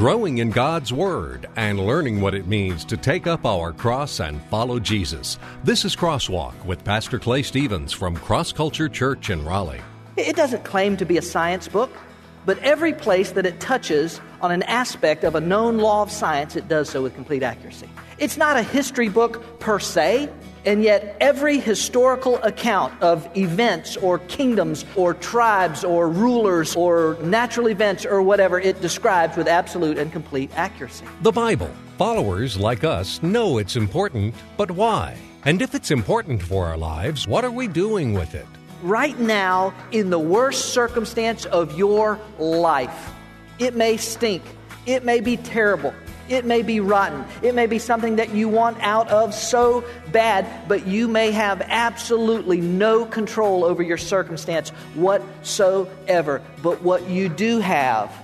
growing in God's Word and learning what it means to take up our cross and follow Jesus. This is Crosswalk with Pastor Clay Stevens from Cross Culture Church in Raleigh. It doesn't claim to be a science book, but every place that it touches on an aspect of a known law of science, it does so with complete accuracy. It's not a history book per se, and yet, every historical account of events or kingdoms or tribes or rulers or natural events or whatever it describes with absolute and complete accuracy. The Bible. Followers like us know it's important, but why? And if it's important for our lives, what are we doing with it? Right now, in the worst circumstance of your life, it may stink, it may be terrible. It may be rotten. It may be something that you want out of so bad, but you may have absolutely no control over your circumstance whatsoever. But what you do have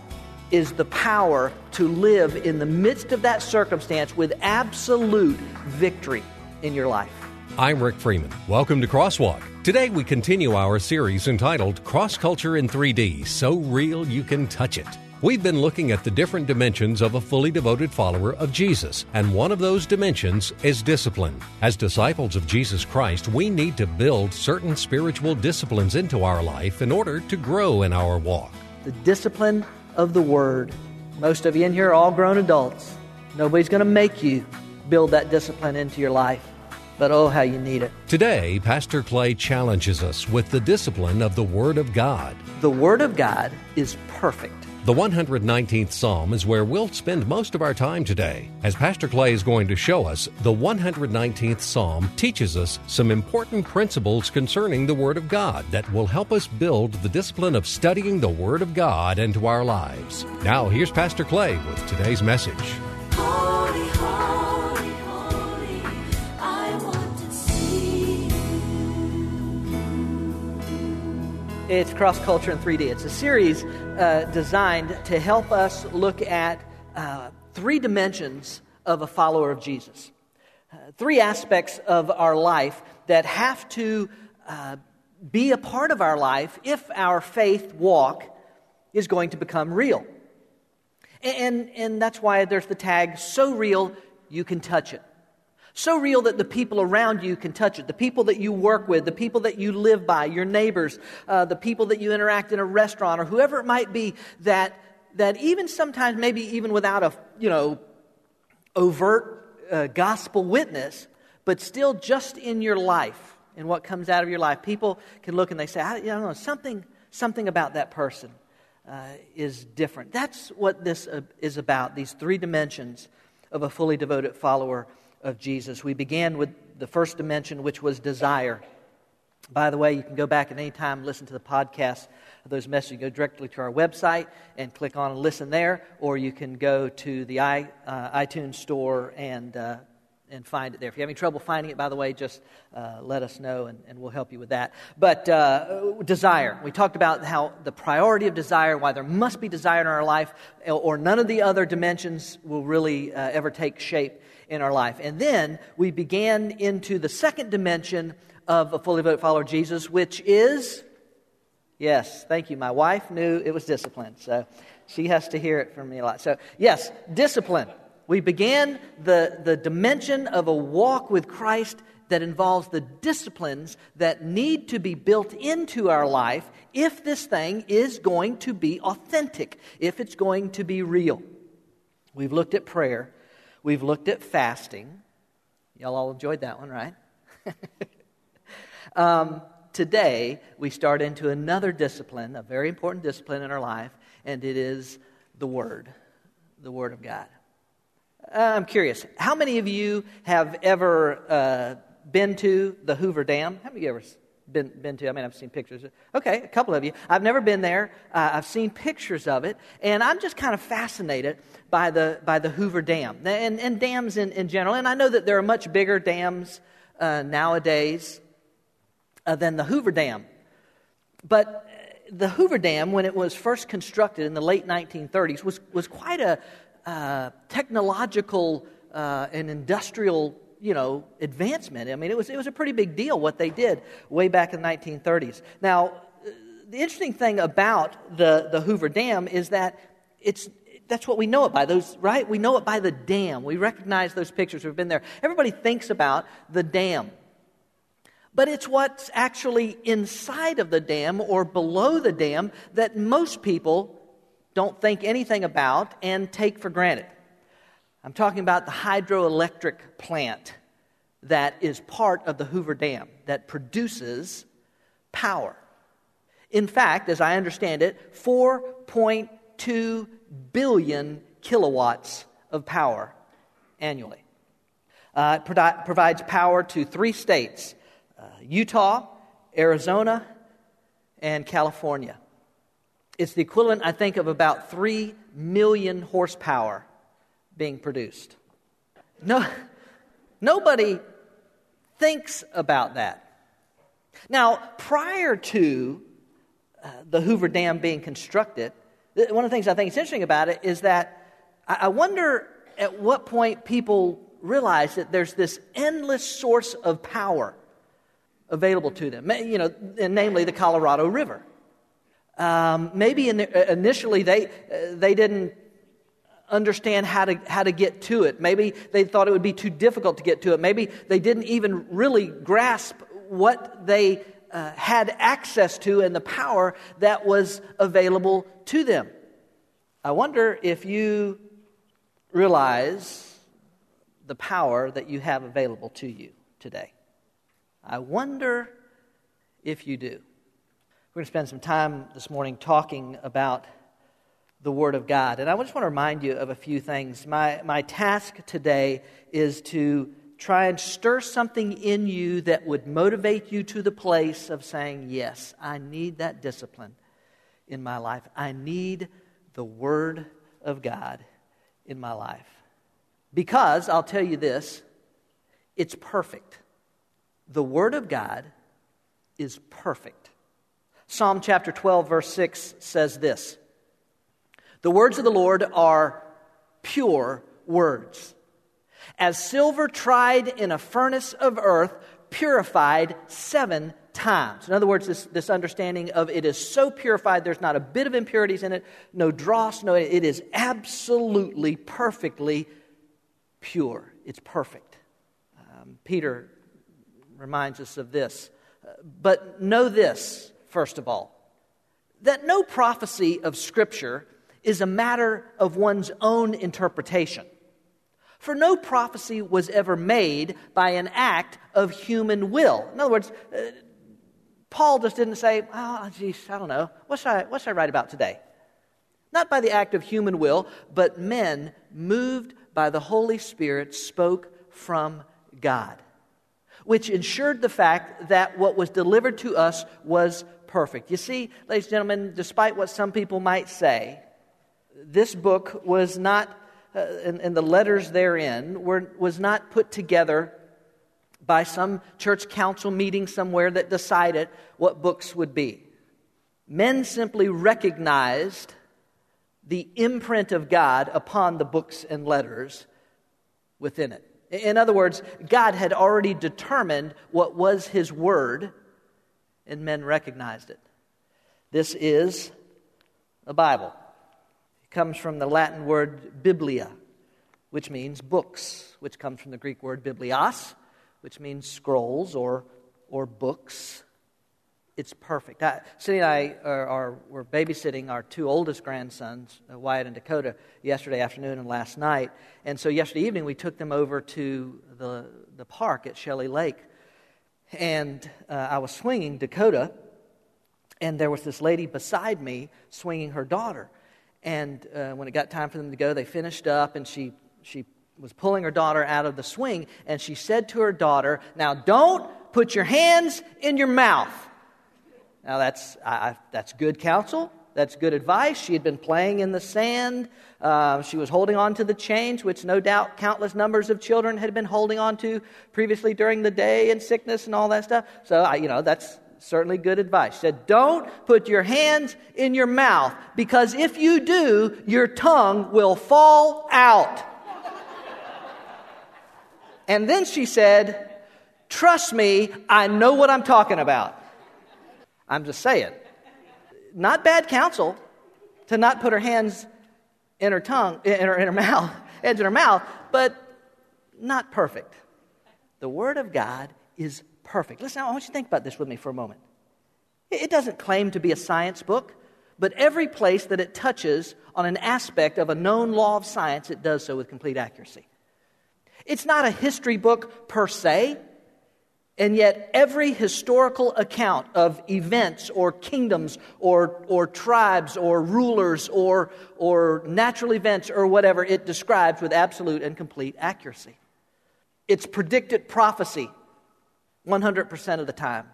is the power to live in the midst of that circumstance with absolute victory in your life. I'm Rick Freeman. Welcome to Crosswalk. Today we continue our series entitled Cross Culture in 3D So Real You Can Touch It. We've been looking at the different dimensions of a fully devoted follower of Jesus, and one of those dimensions is discipline. As disciples of Jesus Christ, we need to build certain spiritual disciplines into our life in order to grow in our walk. The discipline of the Word. Most of you in here are all grown adults. Nobody's going to make you build that discipline into your life. But oh, how you need it. Today, Pastor Clay challenges us with the discipline of the Word of God. The Word of God is perfect. The 119th Psalm is where we'll spend most of our time today. As Pastor Clay is going to show us, the 119th Psalm teaches us some important principles concerning the Word of God that will help us build the discipline of studying the Word of God into our lives. Now, here's Pastor Clay with today's message. Holy, holy, It's Cross Culture in 3D. It's a series uh, designed to help us look at uh, three dimensions of a follower of Jesus. Uh, three aspects of our life that have to uh, be a part of our life if our faith walk is going to become real. And, and that's why there's the tag, so real you can touch it. So real that the people around you can touch it. The people that you work with, the people that you live by, your neighbors, uh, the people that you interact in a restaurant, or whoever it might be, that, that even sometimes, maybe even without a, you know, overt uh, gospel witness, but still just in your life, in what comes out of your life, people can look and they say, I, don't know, something, something about that person uh, is different. That's what this uh, is about, these three dimensions of a fully devoted follower of Jesus. We began with the first dimension, which was desire. By the way, you can go back at any time, listen to the podcast of those messages. Go directly to our website and click on and listen there, or you can go to the i uh, iTunes store and uh, and find it there. If you're having trouble finding it, by the way, just uh, let us know and, and, we'll help you with that. But uh, desire. We talked about how the priority of desire, why there must be desire in our life, or none of the other dimensions will really uh, ever take shape in our life. And then we began into the second dimension of a fully devoted follower of Jesus, which is, yes, thank you. My wife knew it was discipline, so she has to hear it from me a lot. So, yes, discipline. We began the, the dimension of a walk with Christ that involves the disciplines that need to be built into our life if this thing is going to be authentic, if it's going to be real. We've looked at prayer. We've looked at fasting. Y'all all enjoyed that one, right? um, today, we start into another discipline, a very important discipline in our life, and it is the Word, the Word of God. I'm curious, how many of you have ever uh, been to the Hoover Dam? How many of you ever been, been to? I mean, I've seen pictures. Okay, a couple of you. I've never been there. Uh, I've seen pictures of it, and I'm just kind of fascinated by the, by the Hoover Dam and, and dams in, in general. And I know that there are much bigger dams uh, nowadays uh, than the Hoover Dam. But the Hoover Dam, when it was first constructed in the late 1930s, was, was quite a uh, technological uh, and industrial you know, advancement. I mean, it was, it was a pretty big deal what they did way back in the 1930s. Now, uh, the interesting thing about the, the Hoover Dam is that it's, that's what we know it by, those, right? We know it by the dam. We recognize those pictures. We've been there. Everybody thinks about the dam. But it's what's actually inside of the dam or below the dam that most people don't think anything about and take for granted. I'm talking about the hydroelectric plant that is part of the Hoover Dam that produces power. In fact, as I understand it, 4.2 billion kilowatts of power annually. Uh, it provi- provides power to three states uh, Utah, Arizona, and California. It's the equivalent, I think, of about 3 million horsepower being produced. No, nobody thinks about that. Now, prior to uh, the Hoover Dam being constructed, one of the things I think is interesting about it is that I wonder at what point people realize that there's this endless source of power available to them, you know, namely the Colorado River. Um, maybe in the, uh, initially they, uh, they didn't understand how to, how to get to it. Maybe they thought it would be too difficult to get to it. Maybe they didn't even really grasp what they uh, had access to and the power that was available to them. I wonder if you realize the power that you have available to you today. I wonder if you do. We're going to spend some time this morning talking about the Word of God. And I just want to remind you of a few things. My, my task today is to try and stir something in you that would motivate you to the place of saying, Yes, I need that discipline in my life. I need the Word of God in my life. Because, I'll tell you this, it's perfect. The Word of God is perfect. Psalm chapter 12, verse 6 says this The words of the Lord are pure words as silver tried in a furnace of earth, purified seven times. In other words, this, this understanding of it is so purified, there's not a bit of impurities in it, no dross, no, it is absolutely, perfectly pure. It's perfect. Um, Peter reminds us of this. But know this, first of all, that no prophecy of Scripture is a matter of one's own interpretation. For no prophecy was ever made by an act of human will. In other words, uh, Paul just didn't say, oh, geez, I don't know. What should I, what should I write about today? Not by the act of human will, but men moved by the Holy Spirit spoke from God, which ensured the fact that what was delivered to us was perfect. You see, ladies and gentlemen, despite what some people might say, this book was not uh, and, and, the letters therein were, was not put together by some church council meeting somewhere that decided what books would be. Men simply recognized the imprint of God upon the books and letters within it. In other words, God had already determined what was His Word, and men recognized it. This is the Bible comes from the Latin word biblia, which means books, which comes from the Greek word biblios, which means scrolls or, or books. It's perfect. I, Cindy and I are, are, were babysitting our two oldest grandsons, uh, Wyatt and Dakota, yesterday afternoon and last night. And so yesterday evening, we took them over to the, the park at Shelley Lake. And uh, I was swinging Dakota, and there was this lady beside me swinging her daughter. And uh, when it got time for them to go, they finished up, and she, she was pulling her daughter out of the swing, and she said to her daughter, Now don't put your hands in your mouth. Now that's, I, that's good counsel. That's good advice. She had been playing in the sand. Uh, she was holding on to the chains, which no doubt countless numbers of children had been holding on to previously during the day and sickness and all that stuff. So, I, you know, that's, certainly good advice. She said, Don't put your hands in your mouth because if you do, your tongue will fall out. and then she said, Trust me, I know what I'm talking about. I'm just saying. Not bad counsel to not put her hands in her tongue, in her, in her mouth, edge in her mouth, but not perfect. The Word of God is perfect. Listen, I want you to think about this with me for a moment. It doesn't claim to be a science book, but every place that it touches on an aspect of a known law of science, it does so with complete accuracy. It's not a history book per se, and yet every historical account of events or kingdoms or, or tribes or rulers or, or natural events or whatever it describes with absolute and complete accuracy. It's predicted prophecy 100% of the time.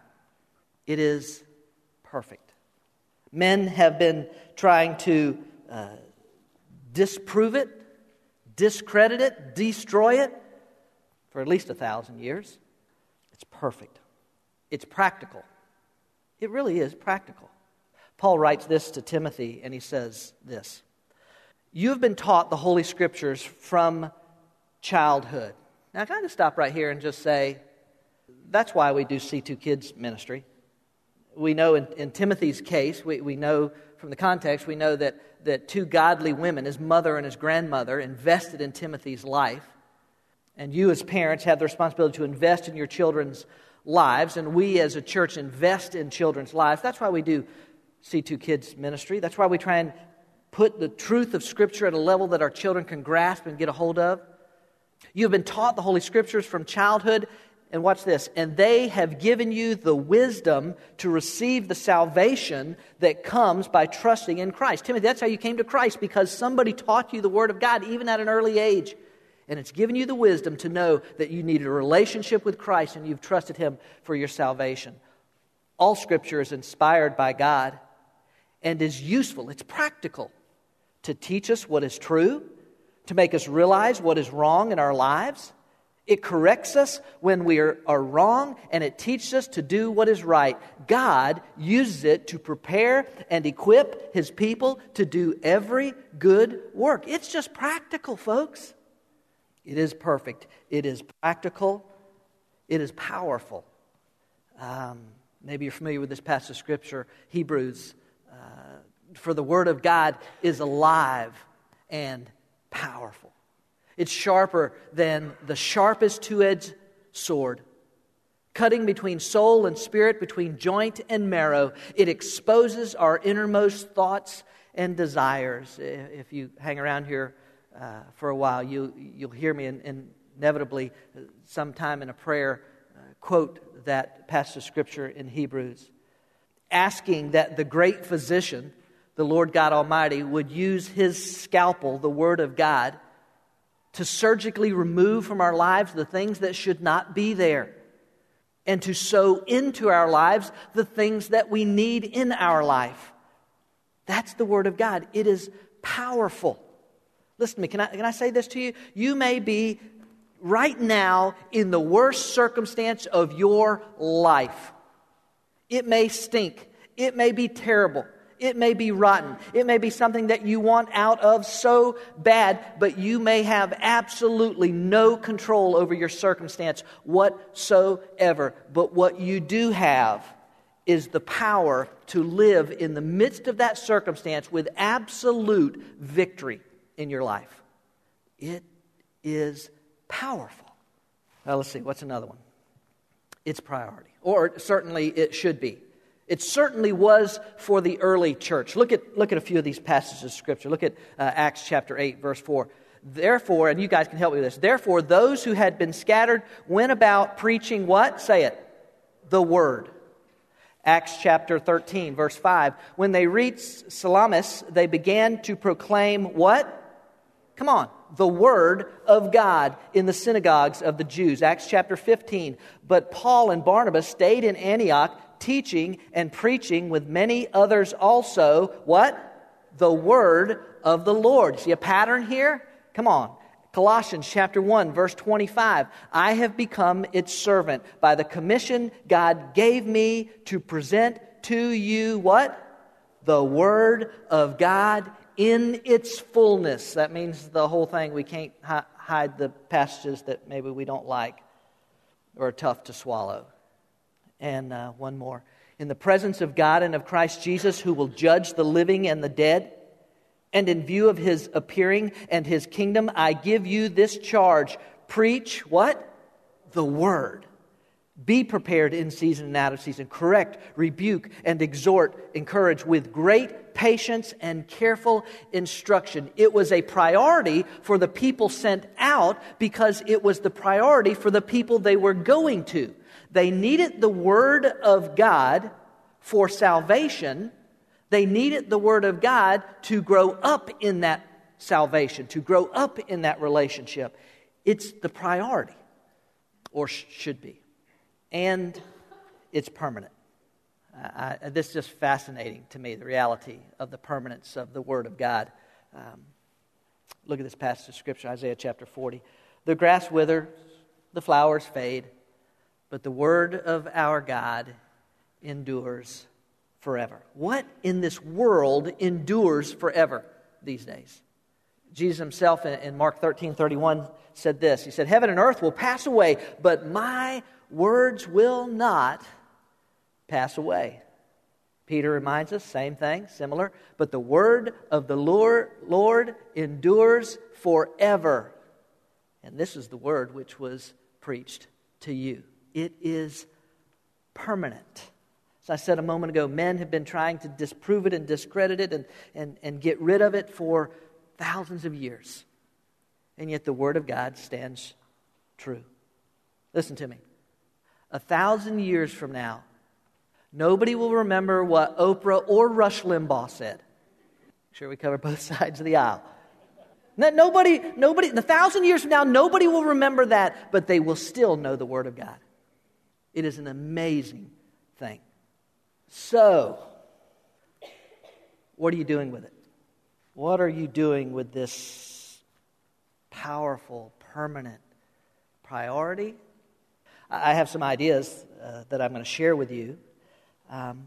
It is perfect. Men have been trying to uh, disprove it, discredit it, destroy it for at least a thousand years. It's perfect, it's practical. It really is practical. Paul writes this to Timothy, and he says this You have been taught the Holy Scriptures from childhood. Now, I I just stop right here and just say, that's why we do C2 Kids ministry. We know in, in Timothy's case, we, we know from the context, we know that, that two godly women, his mother and his grandmother, invested in Timothy's life. And you, as parents, have the responsibility to invest in your children's lives. And we, as a church, invest in children's lives. That's why we do C2 Kids ministry. That's why we try and put the truth of Scripture at a level that our children can grasp and get a hold of. You have been taught the Holy Scriptures from childhood. And watch this. And they have given you the wisdom to receive the salvation that comes by trusting in Christ. Timothy, that's how you came to Christ because somebody taught you the Word of God even at an early age. And it's given you the wisdom to know that you need a relationship with Christ and you've trusted Him for your salvation. All Scripture is inspired by God and is useful, it's practical to teach us what is true, to make us realize what is wrong in our lives it corrects us when we are, are, wrong, and it teaches us to do what is right. God uses it to prepare and equip His people to do every good work. It's just practical, folks. It is perfect, it is practical, it is powerful. Um, maybe you're familiar with this passage of Scripture, Hebrews. Uh, for the Word of God is alive and powerful. It's sharper than the sharpest two edged sword, cutting between soul and spirit, between joint and marrow. It exposes our innermost thoughts and desires. If you hang around here uh, for a while, you, you'll hear me in, in inevitably, uh, sometime in a prayer, uh, quote that passage of Scripture in Hebrews, asking that the great physician, the Lord God Almighty, would use his scalpel, the Word of God, to surgically remove from our lives the things that should not be there, and to sow into our lives the things that we need in our life. That's the Word of God. It is powerful. Listen to me. Can I, can I say this to you? You may be right now in the worst circumstance of your life. It may stink, it may be terrible. It may be rotten. It may be something that you want out of so bad, but you may have absolutely no control over your circumstance whatsoever. But what you do have is the power to live in the midst of that circumstance with absolute victory in your life. It is powerful. Now, let's see, what's another one? It's priority, or certainly it should be. It certainly was for the early church. Look at, look at a few of these passages of Scripture. Look at uh, Acts chapter 8, verse 4. Therefore, and you guys can help me with this, therefore, those who had been scattered went about preaching what? Say it. The Word. Acts chapter 13, verse 5. When they reached Salamis, they began to proclaim what? Come on. The Word of God in the synagogues of the Jews. Acts chapter 15. But Paul and Barnabas stayed in Antioch teaching and preaching with many others also what? The word of the Lord. See a pattern here? Come on. Colossians chapter 1 verse 25. I have become its servant by the commission God gave me to present to you what? The word of God in its fullness. That means the whole thing. We can't hide the passages that maybe we don't like or are tough to swallow. And uh, one more. In the presence of God and of Christ Jesus, who will judge the living and the dead. And in view of his appearing and his kingdom, I give you this charge preach what? The word. Be prepared in season and out of season. Correct, rebuke, and exhort, encourage with great patience and careful instruction. It was a priority for the people sent out because it was the priority for the people they were going to. They needed the Word of God for salvation. They needed the Word of God to grow up in that salvation, to grow up in that relationship. It's the priority, or sh- should be and it's permanent. Uh, I, this is just fascinating to me, the reality of the permanence of the Word of God. Um, look at this passage of Scripture, Isaiah chapter 40. The grass withers, the flowers fade, but the Word of our God endures forever. What in this world endures forever these days? Jesus himself in Mark 13 31 said this He said, Heaven and earth will pass away, but my words will not pass away. Peter reminds us, same thing, similar. But the word of the Lord, Lord endures forever. And this is the word which was preached to you. It is permanent. As I said a moment ago, men have been trying to disprove it and discredit it and, and, and get rid of it for thousands of years. And yet the Word of God stands true. Listen to me a thousand years from now, nobody will remember what Oprah or Rush Limbaugh said. Make sure we cover both sides of the aisle. Nobody, nobody, a thousand years from now, nobody will remember that, but they will still know the Word of God. It is an amazing thing. So, what are you doing with it? What are you doing with this powerful, permanent priority I have some ideas uh, that I'm going to share with you. Um,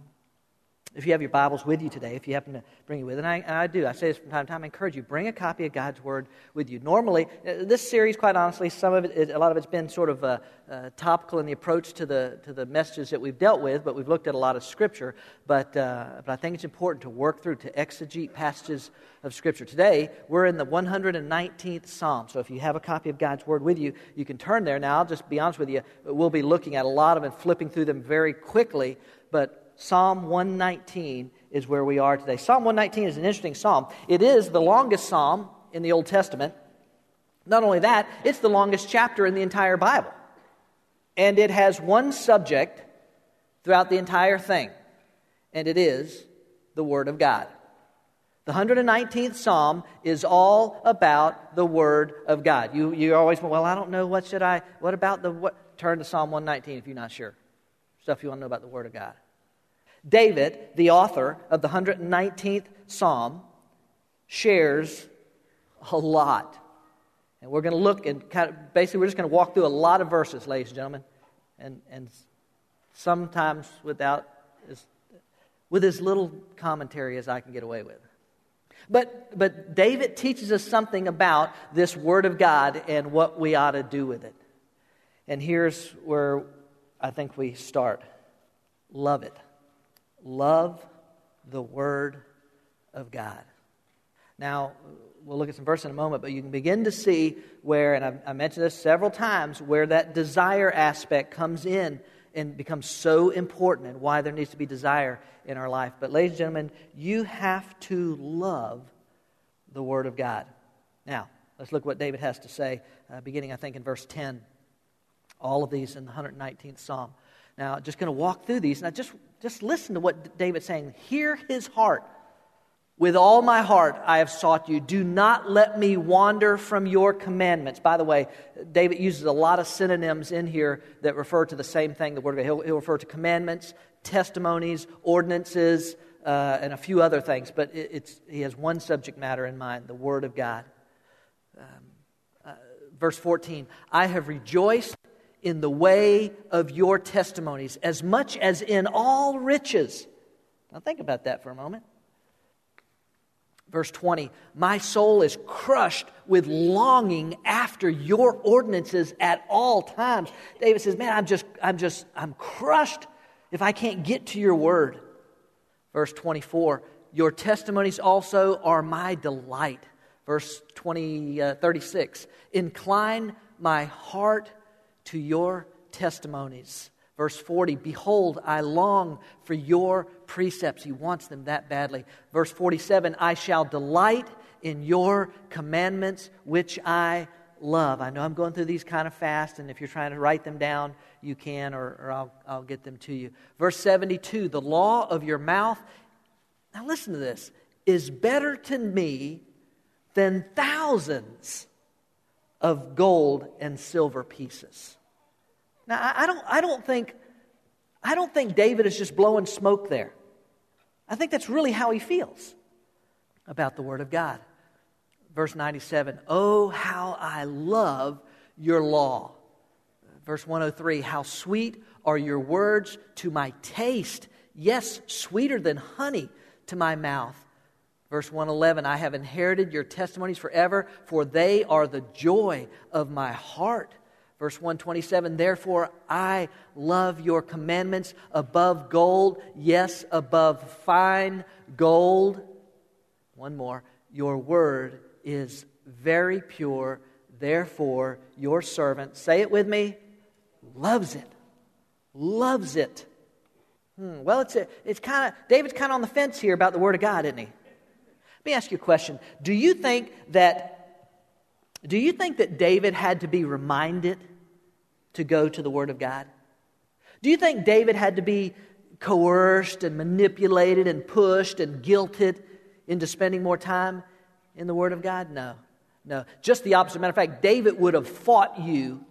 if you have your Bibles with you today, if you happen to bring it with, and I, and I, do, I say this from time to time, I encourage you, bring a copy of God's Word with you. Normally, uh, this series, quite honestly, some of it, a lot of it's been sort of uh, uh, topical in the approach to the, to the messages that we've dealt with, but we've looked at a lot of Scripture. But, uh, but I think it's important to work through, to exegete passages of Scripture. Today, we're in the 119th Psalm. So if you have a copy of God's Word with you, you can turn there. Now, I'll just be honest with you, we'll be looking at a lot of them, flipping through them very quickly, but Psalm 119 is where we are today. Psalm 119 is an interesting psalm. It is the longest psalm in the Old Testament. Not only that, it's the longest chapter in the entire Bible. And it has one subject throughout the entire thing, and it is the Word of God. The 119th Psalm is all about the Word of God. You, you always, well, I don't know, what should I, what about the, what? Turn to Psalm 119 if you're not sure. Stuff you want to know about the Word of God. David, the author of the 119th Psalm, shares a lot. And we're going to look and kind of basically, we're just going to walk through a lot of verses, ladies and gentlemen, and, and sometimes without as, with as little commentary as I can get away with. But, but David teaches us something about this Word of God and what we ought to do with it. And here's where I think we start love it. Love the Word of God. Now, we'll look at some verses in a moment, but you can begin to see where, and I've, I mentioned this several times, where that desire aspect comes in and becomes so important and why there needs to be desire in our life. But, ladies and gentlemen, you have to love the Word of God. Now, let's look what David has to say, uh, beginning, I think, in verse 10. All of these in the 119th Psalm. Now, just going to walk through these. Now, just, just listen to what David's saying. Hear his heart. With all my heart I have sought you. Do not let me wander from your commandments. By the way, David uses a lot of synonyms in here that refer to the same thing, the word of God. He'll, he'll refer to commandments, testimonies, ordinances, uh, and a few other things. But it, it's, he has one subject matter in mind the word of God. Um, uh, verse 14 I have rejoiced in the way of your testimonies as much as in all riches. Now, think about that for a moment. Verse 20, my soul is crushed with longing after your ordinances at all times. David says, Man, I'm just, I'm just, I'm crushed if I can't get to your word. Verse 24, Your testimonies also are my delight. Verse 20, uh, 36. Incline my heart to your testimonies. Verse 40, behold, I long for your precepts. He wants them that badly. Verse 47, I shall delight in your commandments, which I love. I know I'm going through these kind of fast, and if you're trying to write them down, you can, or, or I'll, I'll get them to you. Verse 72, the law of your mouth, now listen to this, is better to me than thousands of gold and silver pieces. Now, I, don't, I, don't think, I don't think David is just blowing smoke there. I think that's really how he feels about the Word of God. Verse 97 Oh, how I love your law. Verse 103 How sweet are your words to my taste. Yes, sweeter than honey to my mouth. Verse 111 I have inherited your testimonies forever, for they are the joy of my heart. Verse 127 Therefore I love your commandments above gold, yes, above fine gold. One more. Your word is very pure. Therefore, your servant, say it with me, loves it. Loves it. Hmm, well, it's, it's kind of, David's kind of on the fence here about the Word of God, isn't he? Let me ask you a question. Do you think that, do you think that David had to be reminded to go to the Word of God? Do you think David had to be coerced and manipulated and pushed and guilted into spending more time in the Word of God? No. No. Just the opposite. Matter of fact, David would have fought you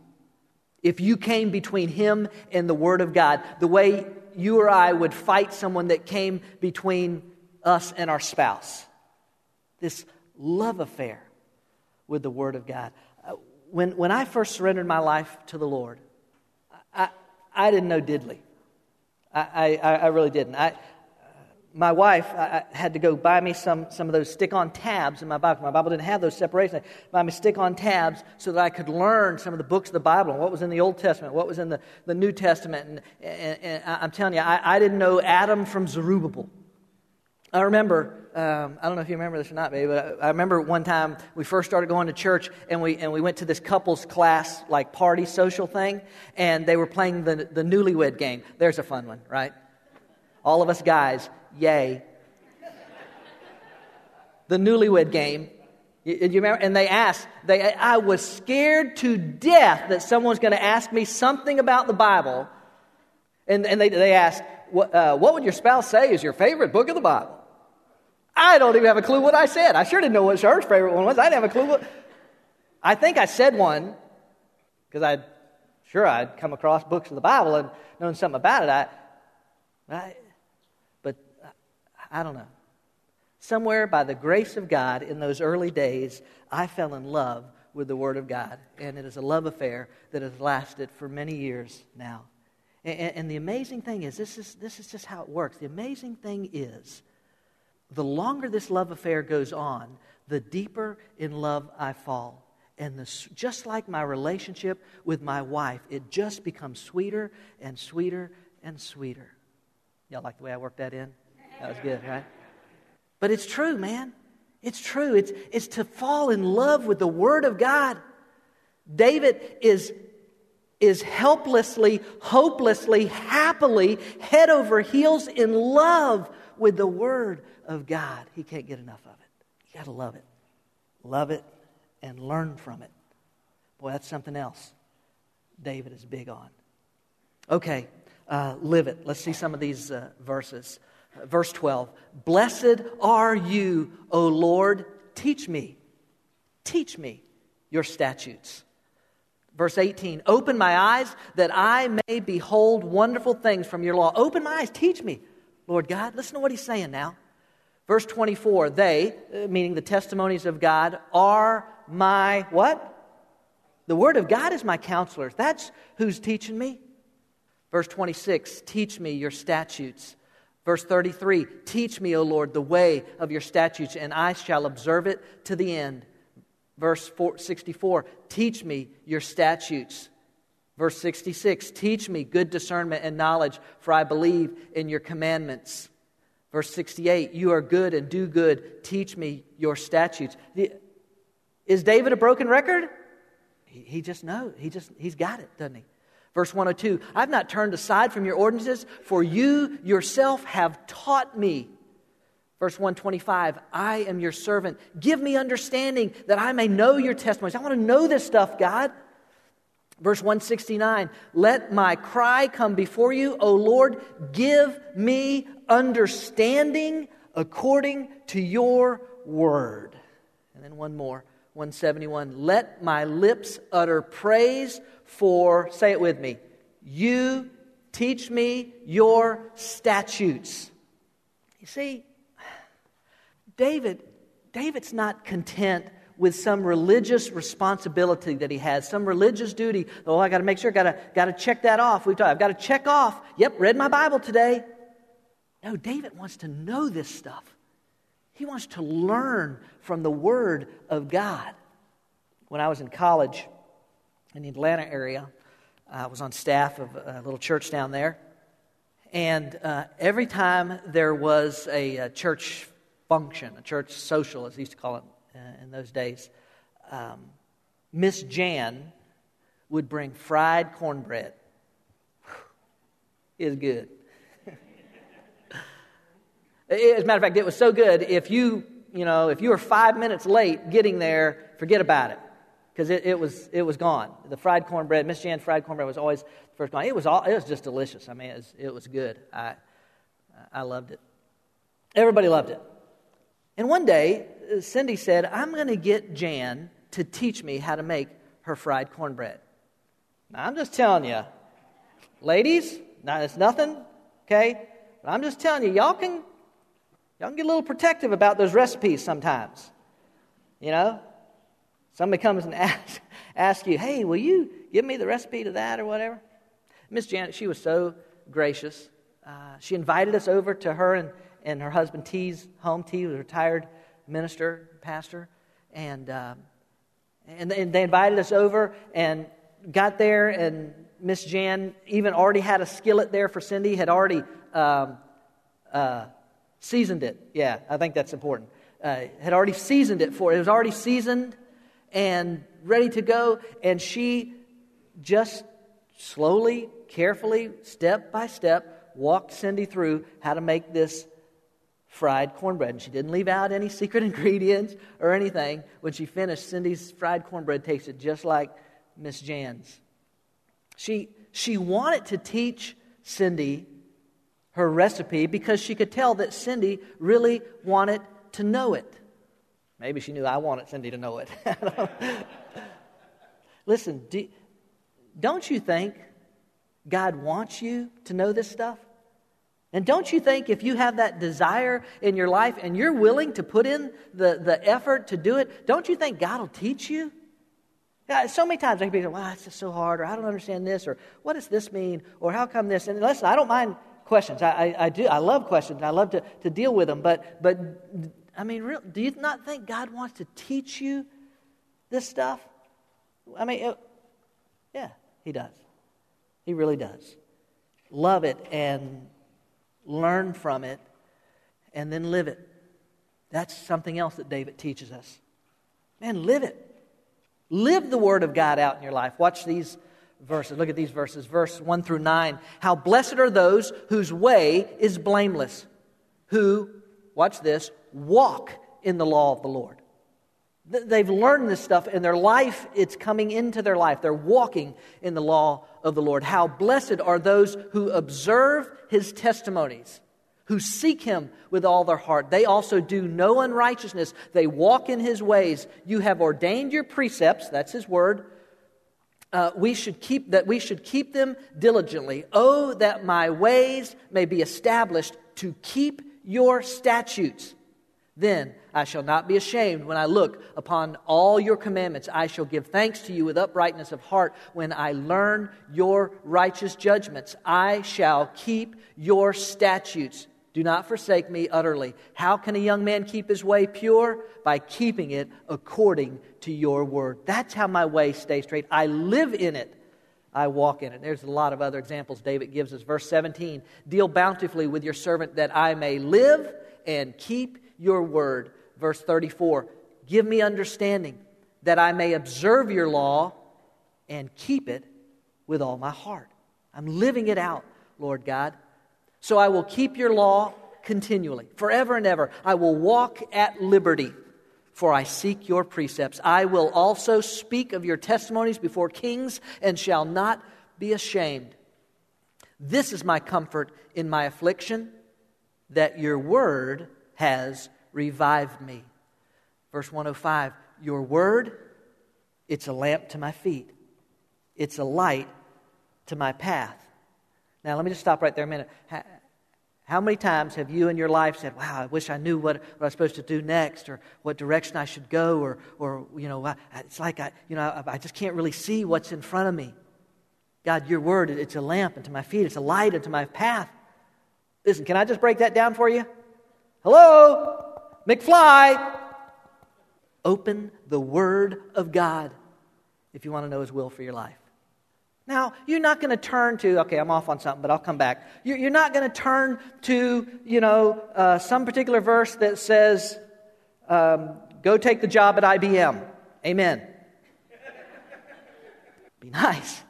if you came between him and the Word of God, the way you or I would fight someone that came between us and our spouse. This love affair with the Word of God. Uh, when, when I first surrendered my life to the Lord, I, I didn't know diddly. I, I, I really didn't. I, my wife I, had to go buy me some, some of those stick on tabs in my Bible. My Bible didn't have those separations. I buy me stick on tabs so that I could learn some of the books of the Bible and what was in the Old Testament, what was in the, the New Testament. And, and, and I'm telling you, I, I didn't know Adam from Zerubbabel. I remember, um, I don't know if you remember this or not, baby, but I, I remember one time we first started going to church and we, and we went to this couples class, like party social thing, and they were playing the, the newlywed game. There's a fun one, right? All of us guys Yay. the newlywed game. You, you, remember? And they asked, they, I was scared to death that someone was going to ask me something about the Bible. And, and they, they asked, what, uh, what would your spouse say is your favorite book of the Bible? I don't even have a clue what I said. I sure didn't know what her favorite one was. I didn't have a clue what. I think I said one because I, sure, I'd come across books of the Bible and known something about it. I, I I don't know. Somewhere by the grace of God in those early days, I fell in love with the Word of God. And it is a love affair that has lasted for many years now. And, and, the amazing thing is, this is, this is just how it works. The amazing thing is, the longer this love affair goes on, the deeper in love I fall. And just like my relationship with my wife, it just becomes sweeter and sweeter and sweeter. Y'all like the way I worked that in? That was good, right? But it's true, man. It's true. It's, it's to fall in love with the Word of God. David is, is helplessly, hopelessly, happily, head over heels in love with the Word of God. He can't get enough of it. You got to love it. Love it and learn from it. Boy, that's something else David is big on. Okay, uh, live it. Let's see some of these uh, verses. Verse 12 Blessed are you, O Lord, teach me, teach me your statutes. Verse 18 Open my eyes that I may behold wonderful things from your law. Open my eyes, teach me, Lord God. Listen to what he's saying now. Verse 24 They, uh, meaning the testimonies of God, are my what? The word of God is my counselors. That's who's teaching me. Verse 26 Teach me your statutes. Verse 33 Teach me, O Lord, the way of your statutes, and I shall observe it to the end. Verse 64 Teach me your statutes. Verse 66 Teach me good discernment and knowledge, for I believe in your commandments. Verse 68 You are good and do good. Teach me your statutes. The- Is David a broken record? He, he just knows. He just, he's got it, doesn't he? Verse 102 I've not turned aside from your ordinances, for you yourself have taught me. Verse 125 I am your servant. Give me understanding that I may know your testimonies. I want to know this stuff, God. Verse 169 Let my cry come before you, O Lord. Give me understanding according to your word. And then one more 171 Let my lips utter praise for, say it with me, you teach me your statutes. You see, David, David's not content with some religious responsibility that he has, some religious duty. Oh, I got to make sure, got to got to check that off. We've talked, I've got to check off. Yep, read my Bible today. No, David wants to know this stuff. He wants to learn from the Word of God. When I was in college in the Atlanta area, I was on staff of a little church down there. And uh, every time there was a, a, church function, a church social, as they used to call it uh, in those days, um, Miss Jan would bring fried cornbread. Is good. As a matter of fact, it was so good. If you, you know, if you were five minutes late getting there, forget about it, because it, it, was it was gone. The fried cornbread, Miss Jan's fried cornbread was always first gone. It was all, it was just delicious. I mean, it was, it was good. I I loved it. Everybody loved it. And one day, Cindy said, "I'm going to get Jan to teach me how to make her fried cornbread." Now, I'm just telling you, ladies, now it's nothing, okay? But I'm just telling you, y'all can Y'all can get a little protective about those recipes sometimes. You know? Somebody comes and asks, asks you, hey, will you give me the recipe to that or whatever? Miss Janet, she was so gracious. Uh, she invited us over to her and, and her husband T's home. T was a retired minister, pastor. And, uh, and, and they invited us over and got there, and Miss Jan even already had a skillet there for Cindy, had already um, uh, seasoned it. Yeah, I think that's important. Uh, had already seasoned it for it. It was already seasoned and ready to go. And she just slowly, carefully, step by step, walked Cindy through how to make this fried cornbread. And she didn't leave out any secret ingredients or anything. When she finished, Cindy's fried cornbread tasted just like Miss Jan's. She, she wanted to teach Cindy her recipe because she could tell that Cindy really wanted to know it. Maybe she knew I wanted Cindy to know it. Listen, do, don't you think God wants you to know this stuff? And don't you think if you have that desire in your life and you're willing to put in the, the effort to do it, don't you think God will teach you? Yeah, so many times I can be like, wow, it's just so hard, or I don't understand this, or what does this mean, or how come this? And listen, I don't mind questions. I, I, I, do. I love questions. I love to, to deal with them. But, but I mean, real, do you not think God wants to teach you this stuff? I mean, it, yeah, He does. He really does. Love it and learn from it and then live it. That's something else that David teaches us. Man, live it. Live the Word of God out in your life. Watch these verses. Look at these verses, verse 1 through 9. How blessed are those whose way is blameless, who, watch this, walk in the law of the Lord. They've learned this stuff in their life, it's coming into their life. They're walking in the law of the Lord. How blessed are those who observe his testimonies, who seek him with all their heart. They also do no unrighteousness, they walk in his ways. You have ordained your precepts, that's his word uh, we should keep that we should keep them diligently. Oh, that my ways may be established to keep your statutes. Then I shall not be ashamed when I look upon all your commandments. I shall give thanks to you with uprightness of heart when I learn your righteous judgments. I shall keep your statutes. Do not forsake me utterly. How can a young man keep his way pure? By keeping it according to your word. That's how my way stays straight. I live in it. I walk in it. There's a lot of other examples David gives us. Verse 17 Deal bountifully with your servant that I may live and keep your word. Verse 34 Give me understanding that I may observe your law and keep it with all my heart. I'm living it out, Lord God. So I will keep your law continually, forever and ever. I will walk at liberty, for I seek your precepts. I will also speak of your testimonies before kings and shall not be ashamed. This is my comfort in my affliction, that your word has revived me. Verse 105 Your word, it's a lamp to my feet, it's a light to my path. Now, let me just stop right there a minute. How many times have you in your life said, Wow, I wish I knew what, what I was supposed to do next or what direction I should go or, or you know, it's like I, you know, I, just can't really see what's in front of me. God, your word, it's a lamp unto my feet, it's a light unto my path. Listen, can I just break that down for you? Hello? McFly! Open the word of God if you want to know his will for your life. Now, you're not going to turn to, okay, I'm off on something, but I'll come back. You're not going to turn to, you know, uh, some particular verse that says, um, go take the job at IBM. Amen. Be nice.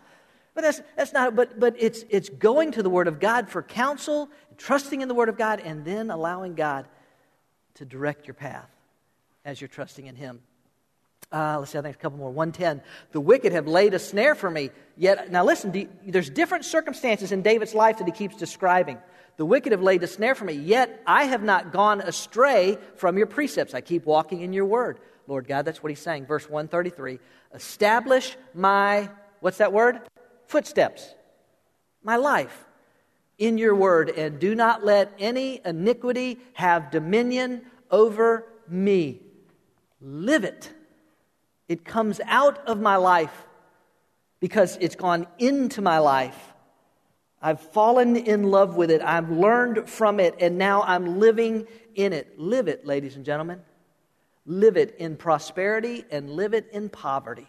But that's, that's not, but, but it's, it's going to the Word of God for counsel, trusting in the Word of God, and then allowing God to direct your path as you're trusting in Him. Uh, let's see, I think a couple more. 110. The wicked have laid a snare for me. Yet, now listen, there's different circumstances in David's life that he keeps describing. The wicked have laid a snare for me, yet I have not gone astray from your precepts. I keep walking in your word. Lord God, that's what he's saying. Verse 133 Establish my, what's that word? Footsteps. My life in your word, and do not let any iniquity have dominion over me. Live it it comes out of my life because it's gone into my life. I've fallen in love with it. I've learned from it, and now I'm living in it. Live it, ladies and gentlemen. Live it in prosperity and live it in poverty.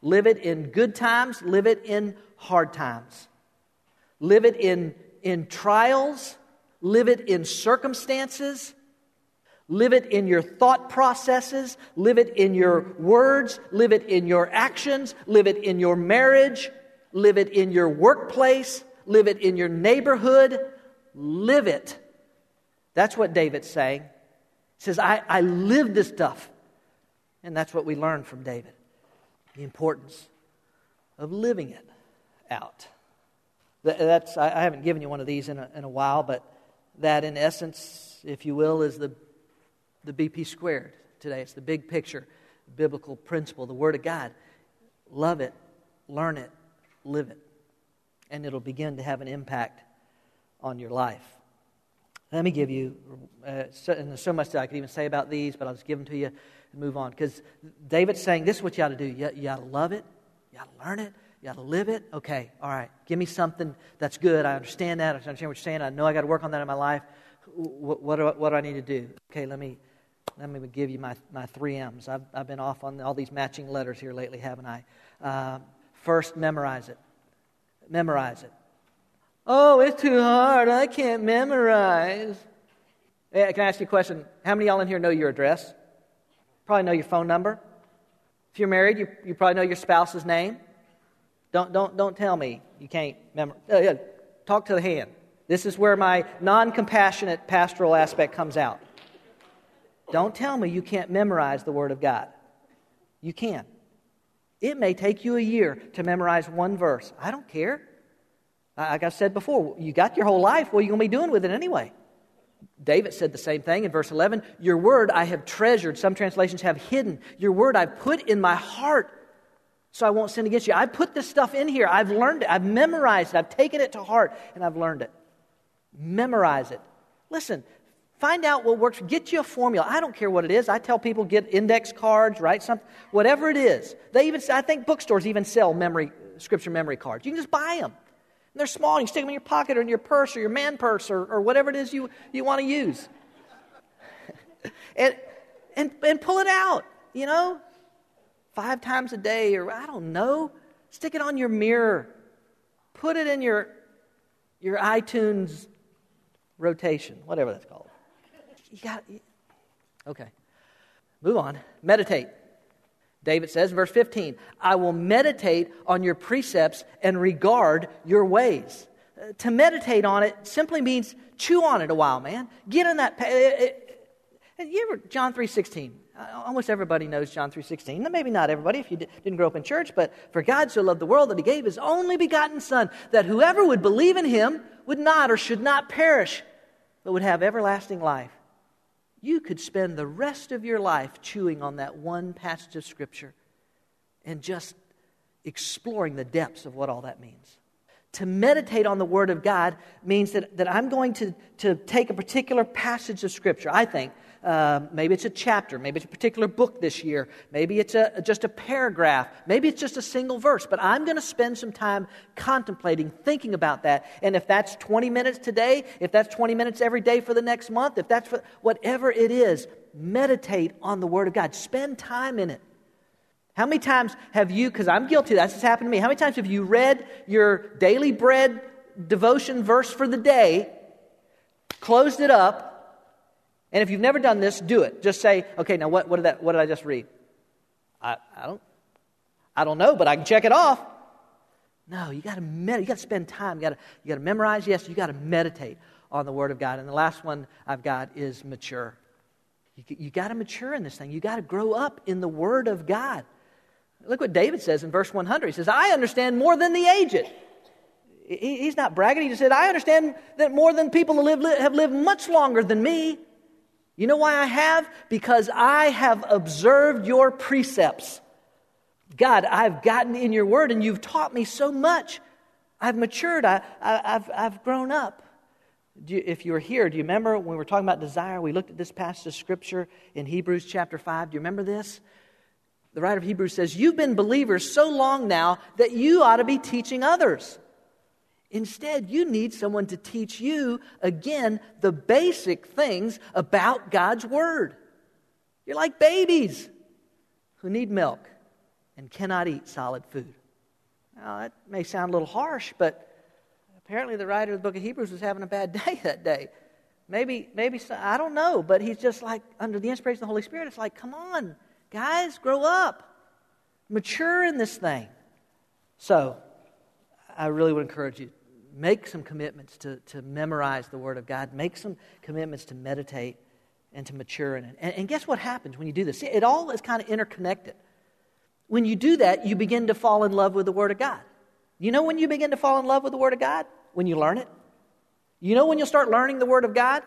Live it in good times, live it in hard times. Live it in, in trials, live it in circumstances, Live it in your thought processes, live it in your words, live it in your actions, live it in your marriage, live it in your workplace, live it in your neighborhood. Live it. That's what David's saying. He says, I, I live this stuff. And that's what we learn from David the importance of living it out. That's, I haven't given you one of these in a, in a while, but that, in essence, if you will, is the the BP squared today. It's the big picture, biblical principle, the Word of God. Love it, learn it, live it, and it'll begin to have an impact on your life. Let me give you, uh, so, and there's so much that I could even say about these, but I'll just give them to you and move on. Because David's saying this is what you ought to do. You, you ought to love it, you ought to learn it, you ought to live it. Okay, all right, give me something that's good. I understand that. I understand what you're saying. I know I got to work on that in my life. What, what, do, I, what do I need to do? Okay, let me let me give you my, my three M's. I've, I've been off on all these matching letters here lately, haven't I? Uh, first, memorize it. Memorize it. Oh, it's too hard. I can't memorize. Yeah, can I ask you a question? How many of y'all in here know your address? Probably know your phone number. If you're married, you, you probably know your spouse's name. Don't, don't, don't tell me you can't memorize. Uh, talk to the hand. This is where my non compassionate pastoral aspect comes out. Don't tell me you can't memorize the Word of God. You can. It may take you a year to memorize one verse. I don't care. Like I said before, you got your whole life. What are you going to be doing with it anyway? David said the same thing in verse 11 Your word I have treasured. Some translations have hidden. Your word I've put in my heart so I won't sin against you. I put this stuff in here. I've learned it. I've memorized it. I've taken it to heart and I've learned it. Memorize it. Listen, Find out what works. Get you a formula. I don't care what it is. I tell people get index cards, write something, whatever it is. They even, I think bookstores even sell memory, scripture memory cards. You can just buy them. And they're small. You can stick them in your pocket or in your purse or your man purse or, or whatever it is you, you want to use. and, and, and pull it out, you know, five times a day or I don't know. Stick it on your mirror. Put it in your, your iTunes rotation, whatever that's called. You got Okay. Move on. Meditate. David says, verse 15, I will meditate on your precepts and regard your ways. Uh, to meditate on it simply means chew on it a while, man. Get in that. Pa- it, it, you ever, John 3.16. Uh, Uh, almost everybody knows John 3.16. Maybe not everybody if you didn't grow up in church, but for God so loved the world that he gave his only begotten Son, that whoever would believe in him would not or should not perish, but would have everlasting life. You could spend the rest of your life chewing on that one passage of Scripture and just exploring the depths of what all that means. To meditate on the Word of God means that, that I'm going to, to take a particular passage of Scripture, I think, uh, maybe it's a chapter, maybe it's a particular book this year, maybe it's a, just a paragraph, maybe it's just a single verse, but I'm going to spend some time contemplating, thinking about that. And if that's 20 minutes today, if that's 20 minutes every day for the next month, if that's for, whatever it is, meditate on the Word of God. Spend time in it. How many times have you, because I'm guilty, that's what's happened to me, how many times have you read your daily bread devotion verse for the day, closed it up, and if you've never done this, do it. Just say, okay, now what, what, did, that, what did I just read? I, I, don't, I don't know, but I can check it off. No, you got to med- you got to spend time. You got to you got to memorize. Yes, you got to meditate on the Word of God. And the last one I've got is mature. You, you got to mature in this thing. You got to grow up in the Word of God. Look what David says in verse 100. He says, "I understand more than the aged." He, he's not bragging. He just said, "I understand that more than people who live, have lived much longer than me." You know why I have? Because I have observed your precepts. God, I've gotten in your word and you've taught me so much. I've matured, I, have I've grown up. You, if you were here, do you remember when we were talking about desire? We looked at this passage of scripture in Hebrews chapter 5. Do you remember this? The writer of Hebrews says, You've been believers so long now that you ought to be teaching others. Instead, you need someone to teach you, again, the basic things about God's Word. You're like babies who need milk and cannot eat solid food. Now, that may sound a little harsh, but apparently the writer of the book of Hebrews was having a bad day that day. Maybe, maybe, I don't know, but he's just like, under the inspiration of the Holy Spirit, it's like, come on, guys, grow up, mature in this thing. So, I really would encourage you make some commitments to, to memorize the Word of God, make some commitments to meditate and to mature in it. And, and guess what happens when you do this? It all is kind of interconnected. When you do that, you begin to fall in love with the Word of God. You know when you begin to fall in love with the Word of God? When you learn it. You know when you'll start learning the Word of God?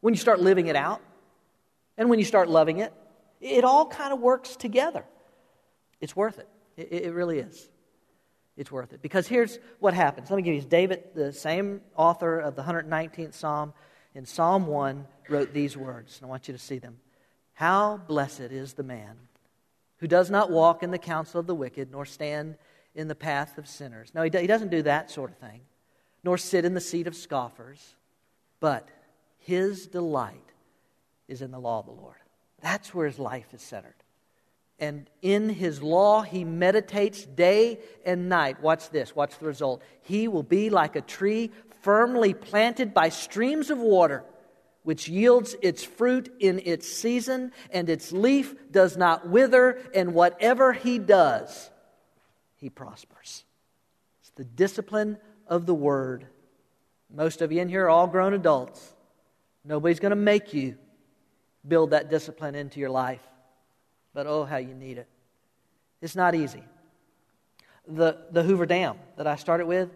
When you start living it out. And when you start loving it. It all kind of works together. It's worth it. It, it really is it's worth it. Because here's what happens. Let me give you David, the same author of the 119th Psalm, in Psalm 1, wrote these words, and I want you to see them. How blessed is the man who does not walk in the counsel of the wicked, nor stand in the path of sinners. No, he, he doesn't do that sort of thing, nor sit in the seat of scoffers, but his delight is in the law of the Lord. That's where his life is centered and in his law he meditates day and night. Watch this, watch the result. He will be like a tree firmly planted by streams of water, which yields its fruit in its season, and its leaf does not wither, and whatever he does, he prospers. It's the discipline of the word. Most of you in here are all grown adults. Nobody's going to make you build that discipline into your life but oh, how you need it. It's not easy. The, the Hoover Dam that I started with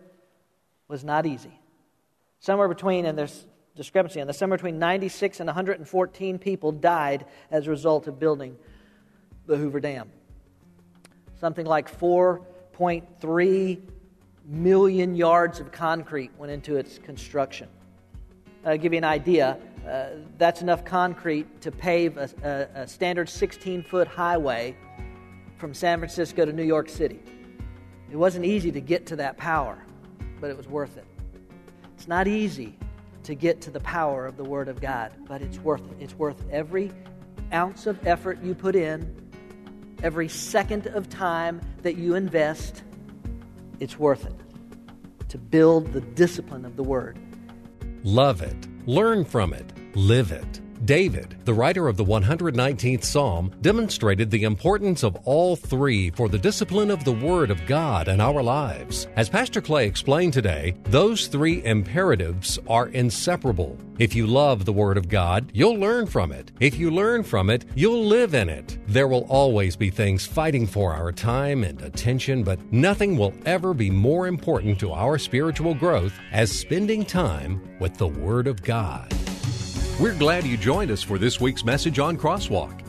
was not easy. Somewhere between, and there's discrepancy on this, somewhere between 96 and 114 people died as a result of building the Hoover Dam. Something like 4.3 million yards of concrete went into its construction. I'll give you an idea. Uh, that's enough concrete to pave a, a, a standard 16 foot highway from San Francisco to New York City. It wasn't easy to get to that power, but it was worth it. It's not easy to get to the power of the Word of God, but it's worth it. It's worth every ounce of effort you put in, every second of time that you invest, it's worth it to build the discipline of the Word. Love it, learn from it, live it. David, the writer of the 119th Psalm, demonstrated the importance of all three for the discipline of the Word of God in our lives. As Pastor Clay explained today, those three imperatives are inseparable. If you love the Word of God, you'll learn from it. If you learn from it, you'll live in it. There will always be things fighting for our time and attention, but nothing will ever be more important to our spiritual growth as spending time with the Word of God. We're glad you joined us for this week's message on Crosswalk.